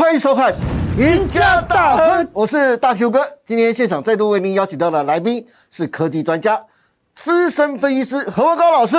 欢迎收看《赢家大亨》，我是大 Q 哥。今天现场再度为您邀请到的来宾是科技专家、资深分析师何文高老师。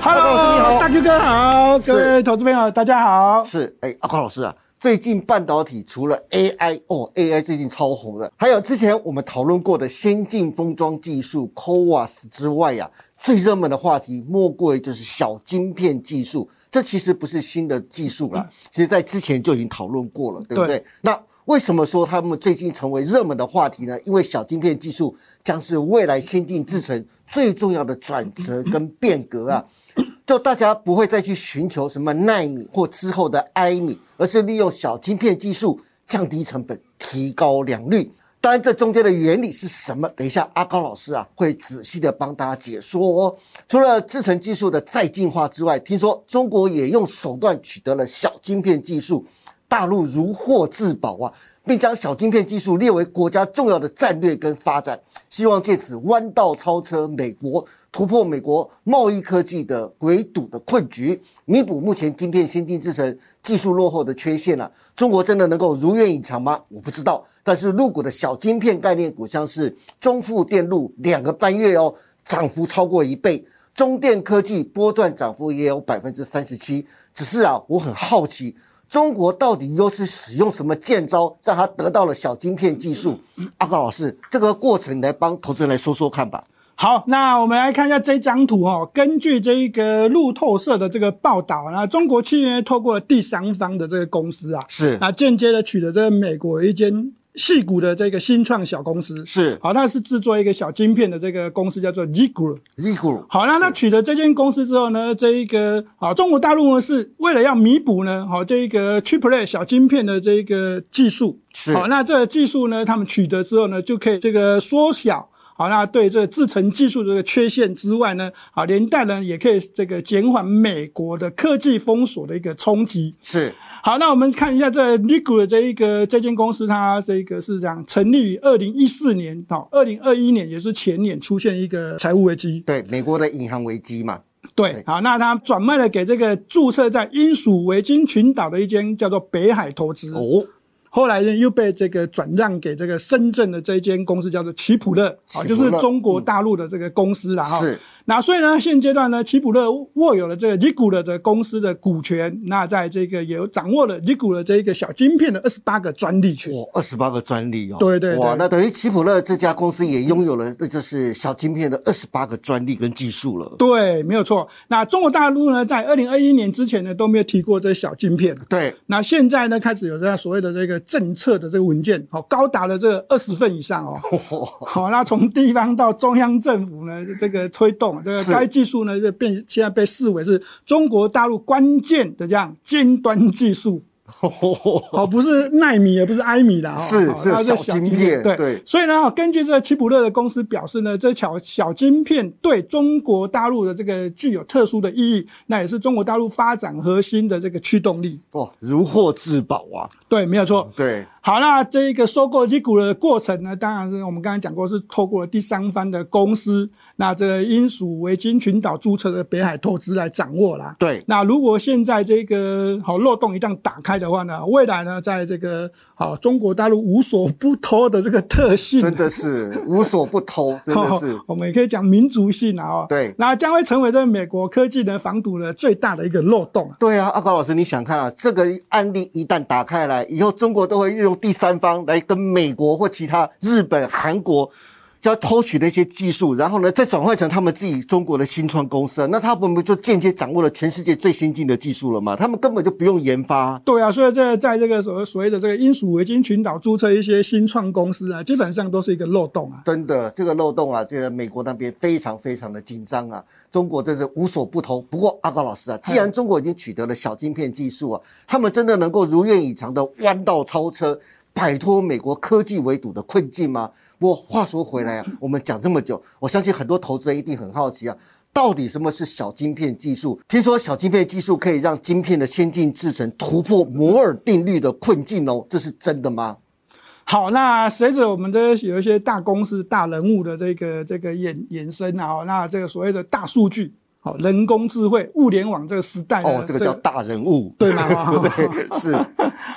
Hello，高老师你好大 Q 哥好，是各位投资朋友大家好。是，哎，阿高老师啊，最近半导体除了 AI 哦，AI 最近超红的，还有之前我们讨论过的先进封装技术 CoWoS 之外呀、最热门的话题莫过于就是小晶片技术。这其实不是新的技术了，其实在之前就已经讨论过了，对不对？对那为什么说他们最近成为热门的话题呢？因为小晶片技术将是未来先进制程最重要的转折跟变革啊。就大家不会再去寻求什么纳米或之后的埃米，而是利用小晶片技术降低成本，提高良率。当然，这中间的原理是什么？等一下阿高老师啊会仔细的帮大家解说哦。除了制程技术的再进化之外，听说中国也用手段取得了小晶片技术，大陆如获至宝啊，并将小晶片技术列为国家重要的战略跟发展，希望借此弯道超车美国，突破美国贸易科技的围堵的困局，弥补目前晶片先进制程技术落后的缺陷啊。中国真的能够如愿以偿吗？我不知道。但是入股的小晶片概念股，像是中富电路，两个半月哦，涨幅超过一倍。中电科技波段涨幅也有百分之三十七。只是啊，我很好奇，中国到底又是使用什么剑招，让他得到了小晶片技术？阿高老师，这个过程你来帮投资人来说说看吧。好，那我们来看一下这张图哦。根据这一个路透社的这个报道，那中国企业透过第三方的这个公司啊，是那间接的取得这个美国一间细股的这个新创小公司，是。好，那是制作一个小晶片的这个公司叫做 Zigu Zigu 好，那他取得这间公司之后呢，这一个好，中国大陆呢是为了要弥补呢，好这一个 Chiplet 小晶片的这一个技术，是。好，那这个技术呢，他们取得之后呢，就可以这个缩小。好，那对这个制程技术这个缺陷之外呢，啊，连带呢也可以这个减缓美国的科技封锁的一个冲击。是好，那我们看一下这 n i g u 的这一个这间公司，它这个是这样成立于二零一四年到二零二一年，也是前年出现一个财务危机。对美国的银行危机嘛？对，好，那他转卖了给这个注册在英属维京群岛的一间叫做北海投资，哦，后来呢又被这个转让给这个深圳的这一间公司叫做奇普勒，啊，就是中国大陆的这个公司了，哈、是那所以呢，现阶段呢，奇普勒握有了这个 g u 的这公司的股权，那在这个也有掌握了 g u 的这一个小晶片的二十八个专利权。哇，二十八个专利哦。对对对哇，那等于奇普勒这家公司也拥有了，那就是小晶片的二十八个专利跟技术了。对，没有错。那中国大陆呢，在二零二一年之前呢都没有提过这小晶片。对，那现在呢，开始有这样所谓的这个政策的这个文件，好、高达了这个二十份以上哦。好、那从地方到中央政府呢，这个推动这个该技术呢，就变现在被视为是中国大陆关键的这样尖端技术。好，不是纳米，也不是埃米啦，哦是是小晶片对对所以呢，根据这个奇普勒的公司表示呢，这小小晶片对中国大陆的这个具有特殊的意义，那也是中国大陆发展核心的这个驱动力。哦，如获至宝啊！对，没有错。对，好，那这一个收购 A 股的过程呢，当然是我们刚才讲过，是透过了第三方的公司，那这个英属维京群岛注册的北海投资来掌握啦。对，那如果现在这个好漏洞一旦打开的话呢，未来呢，在这个好中国大陆无所不偷的这个特性，真的是无所不偷，真的是。我们也可以讲民族性啊，哦，对那将会成为这个美国科技的防堵的最大的一个漏洞啊。对啊，阿高老师，你想看啊，这个案例一旦打开来，以后中国都会运第三方来跟美国或其他日本、韩国。就要偷取的一些技术，然后呢，再转换成他们自己中国的新创公司啊，那他们不就间接掌握了全世界最先进的技术了吗？他们根本就不用研发。对啊，所以这在这个所所谓的这个英属维京群岛注册一些新创公司啊，基本上都是一个漏洞啊。真的，这个漏洞啊，这个美国那边非常非常的紧张啊，中国真是无所不通。不过阿高老师啊，既然中国已经取得了小晶片技术啊，他们真的能够如愿以偿的弯道超车，摆脱美国科技围堵的困境吗？不过话说回来啊，我们讲这么久，我相信很多投资人一定很好奇啊。到底什么是小晶片技术？听说小晶片技术可以让晶片的先进制成突破摩尔定律的困境哦，这是真的吗？好，那随着我们的有一些大公司、大人物的这个这个延延伸啊，那这个所谓的大数据，好人工智慧、物联网这个时代呢哦，这个叫大人物，对吗？哈对，是，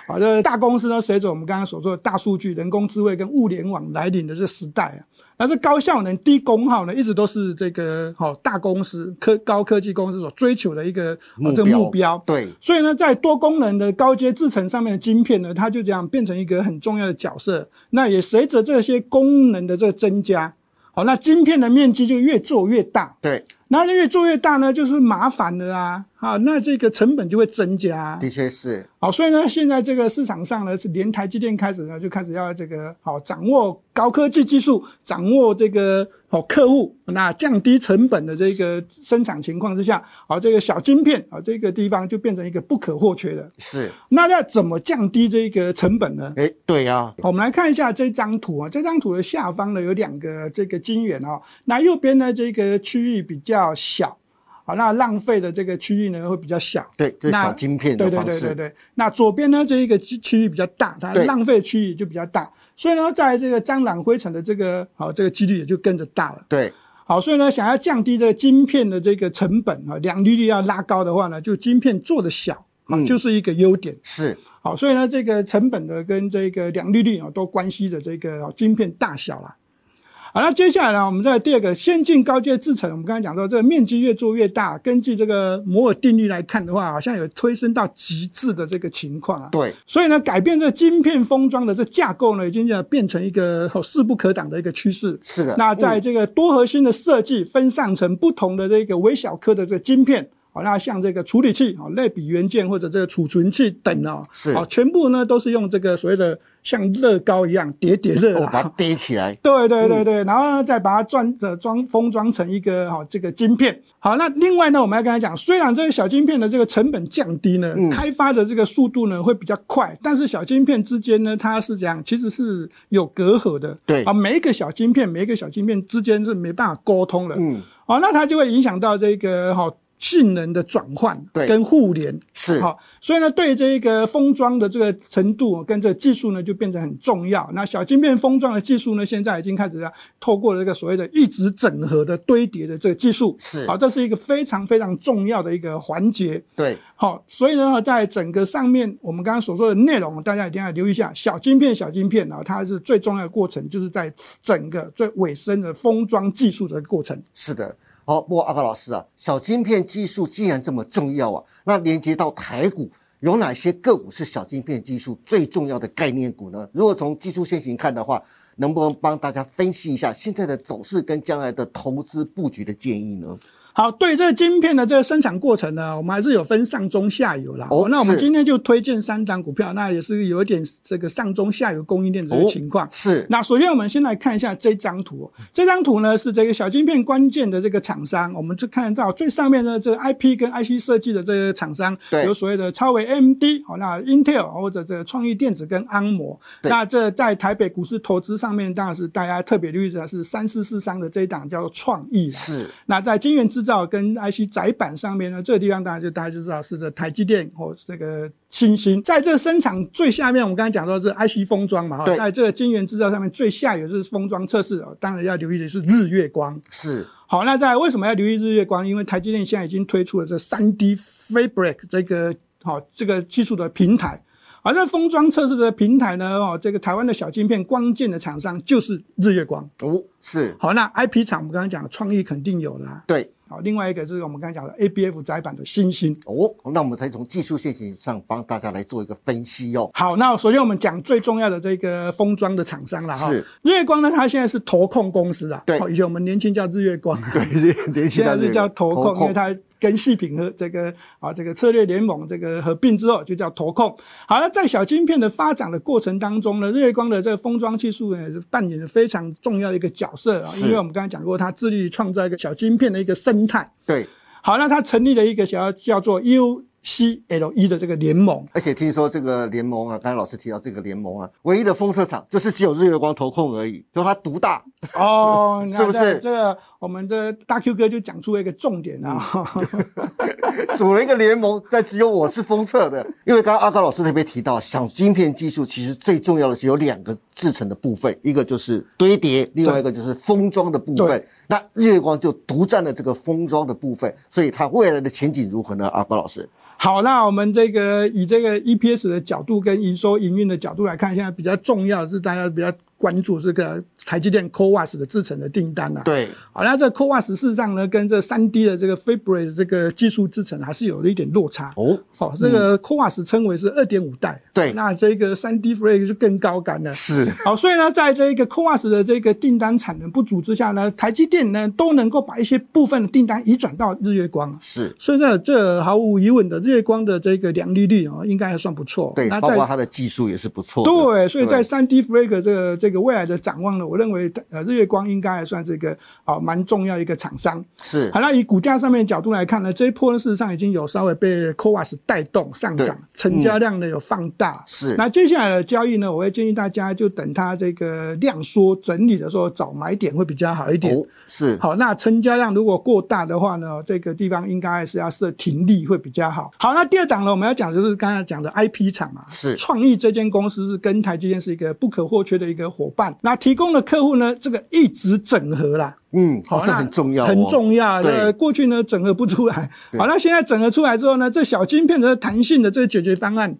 好的，大公司呢，随着我们刚刚所说的大数据、人工智慧跟物联网来临的这时代啊，那这高效能、低功耗呢，一直都是这个好、大公司科高科技公司所追求的一个、哦这个目标。对，所以呢，在多功能的高阶制程上面的晶片呢，它就这样变成一个很重要的角色。那也随着这些功能的这个增加，好，那晶片的面积就越做越大。对，那越做越大呢，就是麻烦了啊，好，那这个成本就会增加啊。的确是，好，所以呢，现在这个市场上呢，是连台积电开始呢，就开始要这个好掌握高科技技术，掌握这个好客户，那降低成本的这个生产情况之下，好，这个小晶片啊，这个地方就变成一个不可或缺的。是，那要怎么降低这个成本呢？哎，对呀、好我们来看一下这张图啊，这张图的下方呢有两个这个晶圆哦，那右边呢这个区域比较小，好，那浪费的这个区域呢会比较小。对，这是那小晶片对对的方式，对对对，那左边呢这一个区区域比较大，它浪费区域就比较大，所以呢，在这个沾染灰尘的这个好这个几率也就跟着大了。对好，所以呢，想要降低这个晶片的这个成本啊，良率率要拉高的话呢，就晶片做的小啊，嗯就是一个优点。是，好，所以呢，这个成本的跟这个良率率啊，都关系着这个啊晶片大小啦。好，那接下来呢，我们在第二个先进高阶制程，我们刚才讲到这个面积越做越大，根据这个摩尔定律来看的话，好像有推升到极致的这个情况啊。对，所以呢，改变这晶片封装的这架构呢，已经要变成一个哦势不可挡的一个趋势。是的。那在嗯这个多核心的设计分散成不同的这个微小颗的这个晶片，好，那像这个处理器、好类比元件或者这个储存器等哦，是好，全部呢都是用这个所谓的像乐高一样叠叠乐哦，把它啊。叠起来，对对对对，然后呢，再把它装着装封装成一个好、这个晶片。好，那另外呢，我们要跟他讲，虽然这个小晶片的这个成本降低呢，嗯开发的这个速度呢会比较快，但是小晶片之间呢，它是这样，其实是有隔阂的。对啊，每一个小晶片，每一个小晶片之间是没办法沟通的。嗯，哦，那它就会影响到这个哈、性能的转换对跟互联。是好、所以呢，对这个封装的这个程度跟这个技术呢，就变得很重要。那小晶片封装的技术呢，现在已经开始要透过这个所谓的一直整合的堆叠的这个技术，是好、这是一个非常非常重要的一个环节。对，好、所以呢，在整个上面，我们刚刚所说的内容，大家一定要留意一下。小晶片，小晶片啊，它是最重要的过程，就是在整个最尾声的封装技术的过程。是的。好，不过阿高老师啊，小晶片技术既然这么重要啊，那连接到台股，有哪些个股是小晶片技术最重要的概念股呢？如果从技术线型看的话，能不能帮大家分析一下现在的走势跟将来的投资布局的建议呢？好，对这个晶片的这个生产过程呢，我们还是有分上中下游啦。哦那我们今天就推荐三档股票，那也是有一点这个上中下游供应链的这个情况。是，那首先我们先来看一下这张图，这张图呢是这个小晶片关键的这个厂商，我们就看得到最上面呢这个 IP 跟 IC 设计的这个厂商，对有所谓的超微 AMD，好，那 Intel 或者这个创意电子跟安摩。对那这在台北股市投资上面，当然是大家特别留意的是三四四三的这一档叫做创意。是，那在晶圆制造跟 IC 载板上面呢，这个地方大家就大家就知道是这台积电或这个新兴。在这个生产最下面，我们刚才讲到这 IC 封装嘛，哈在这个晶圆制造上面最下游就是封装测试哦，当然要留意的是日月光。是，好，那在为什么要留意日月光？因为台积电现在已经推出了这三 D Fabric 这个好、这个技术的平台。而这封装测试的平台呢，哦，这个台湾的小晶片关键的厂商就是日月光。哦，是，好，那 IP 厂我们刚才讲的创意肯定有啦、对，好，另外一个就是我们刚才讲的 ABF 窄板的新兴。哦，那我们才从技术线型上帮大家来做一个分析哦。好，那首先我们讲最重要的这个封装的厂商了哈。是日月光呢，它现在是投控公司啦。对以前我们年轻叫日月光，对，现在是叫投控，因为它跟细品和这个啊这个策略联盟这个合并之后就叫投控。好了，在小晶片的发展的过程当中呢，日月光的这个封装技术呢，扮演了非常重要的一个角色啊，因为我们刚才讲过，它致力于创造一个小晶片的一个生态。对，好，那它成立了一个小叫做 UCLE 的这个联盟。而且听说这个联盟啊，刚才老师提到这个联盟啊，唯一的封测厂就是只有日月光投控而已，就它独大。哦，是不是这这个我们的大 Q 哥就讲出了一个重点啊，组了一个联盟，但只有我是封测的。因为刚刚阿高老师特别提到，想晶片技术其实最重要的是有两个制成的部分，一个就是堆叠，另外一个就是封装的部分。那日月光就独占了这个封装的部分，所以它未来的前景如何呢？阿高老师，好，那我们这个以这个 EPS 的角度跟营收营运的角度来看，现在比较重要的是大家比较关注这个台积电 CoWAS 的制程的订单啊。对，好，那这 CoWAS 事实上呢，跟这三 D 的这个 Fabric 的这个技术制程还是有了一点落差。哦，好、这个 CoWAS 称为是二点五代，对那这个三 D Fabric 就更高干了。是，好，所以呢，在这个 CoWAS 的这个订单产能不足之下呢，台积电呢都能够把一些部分的订单移转到日月光。是，所以呢，这毫无疑问的，日月光的这个良率率哦，应该还算不错。对，那在包括它的技术也是不错的。对，所以在三 D Flag 这个这个未来的展望呢，我认为呃日月光应该还算是一个啊蛮重要一个厂商。是好，那以股价上面的角度来看呢，这一波呢事实上已经有稍微被 CoWAS 带动上涨，成交量呢有放大。是，那接下来的交易呢，我会建议大家就等它这个量缩整理的时候找买点会比较好一点。哦，是，好，那成交量如果过大的话呢，这个地方应该是要设停利会比较好。好，那第二档呢，我们要讲的就是刚才讲的 IP 厂啊，是创意这间公司是跟台积电是一个不可或缺的一个伙伴。那提供的客户呢，这个一直整合啦。嗯，好，哦，这很重要哦，很重要。对呃，过去呢整合不出来，好，那现在整合出来之后呢，这小晶片的弹性的这个解决方案，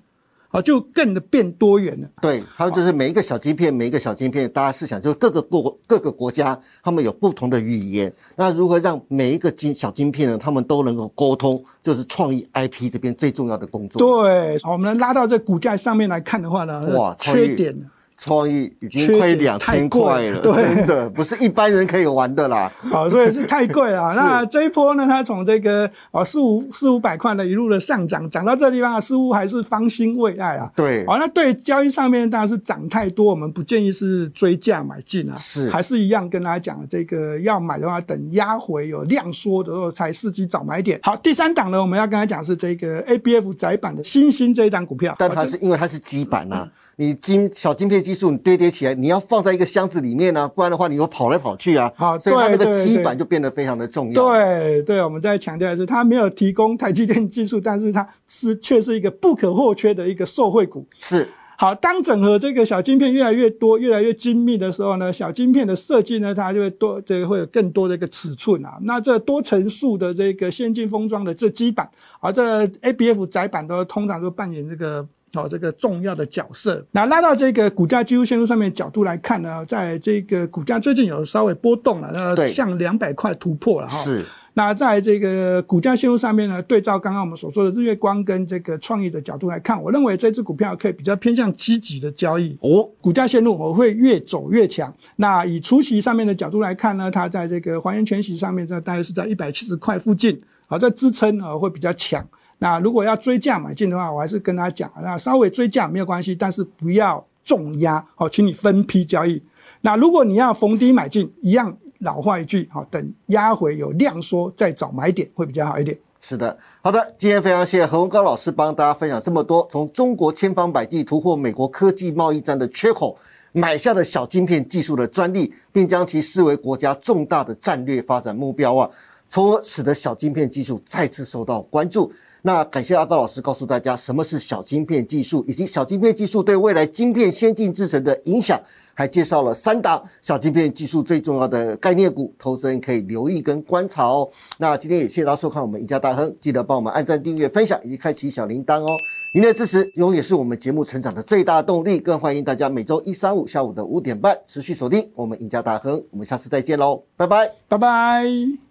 好，就更的变多元了。对，还有就是每一个小晶片，每一个小晶片，大家试想，就是各个国各个国家，他们有不同的语言，那如何让每一个晶小晶片呢，他们都能够沟通，就是创意 IP 这边最重要的工作。对，好我们来拉到这股价上面来看的话呢，哇缺点呢创意已经缺点快两千块了，对真的不是一般人可以玩的啦。好，所以是太贵了。那这一波呢，它从这个啊四五四五百块的一路的上涨，涨到这地方啊，似乎还是方兴未艾啊。对，好，那对交易上面当然是涨太多，我们不建议是追价买进啊，是还是一样跟大家讲的，这个要买的话，等压回有量缩的时候才伺机找买点。好，第三档呢，我们要跟他讲是这个 ABF 窄板的新兴这一档股票，但好它是因为它是基板呐、你晶小晶片技术你堆叠起来，你要放在一个箱子里面呢、不然的话你又跑来跑去啊。好所以它那个基板就变得非常的重要。对对，我们在强调的是，它没有提供台积电技术，但是它是却是一个不可或缺的一个受惠股。是好，当整合这个小晶片越来越多、越来越精密的时候呢，小晶片的设计呢，它就会多，这个会有更多的一个尺寸啊。那这多层数的这个先进封装的这基板，而这 ABF 窄板都通常都扮演这个。哦，这个重要的角色。那拉到这个股价技术线路上面角度来看呢，在这个股价最近有稍微波动了，那向两百块突破了哈。是那在这个股价线路上面呢，对照刚刚我们所说的日月光跟这个创意的角度来看，我认为这只股票可以比较偏向积极的交易。哦，股价线路我会越走越强。那以除息上面的角度来看呢，它在这个还原全息上面，这大概是在一百七十块附近，好，在支撑啊会比较强。那如果要追价买进的话，我还是跟他讲，那稍微追价没有关系，但是不要重压，好，请你分批交易。那如果你要逢低买进，一样老话一句，好，等压回有量缩再找买点会比较好一点。是的，好的，今天非常谢谢何文高老师帮大家分享这么多，从中国千方百计突破美国科技贸易战的缺口，买下了小晶片技术的专利，并将其视为国家重大的战略发展目标啊，从而使得小晶片技术再次受到关注。那感谢阿高老师告诉大家什么是小晶片技术，以及小晶片技术对未来晶片先进制程的影响，还介绍了三档小晶片技术最重要的概念股，投资人可以留意跟观察哦。那今天也谢谢大家收看我们赢家大亨，记得帮我们按赞、订阅、分享以及开启小铃铛哦。您的支持永远是我们节目成长的最大动力，更欢迎大家每周一、三、五下午的五点半持续锁定我们赢家大亨。我们下次再见喽，拜拜。拜拜。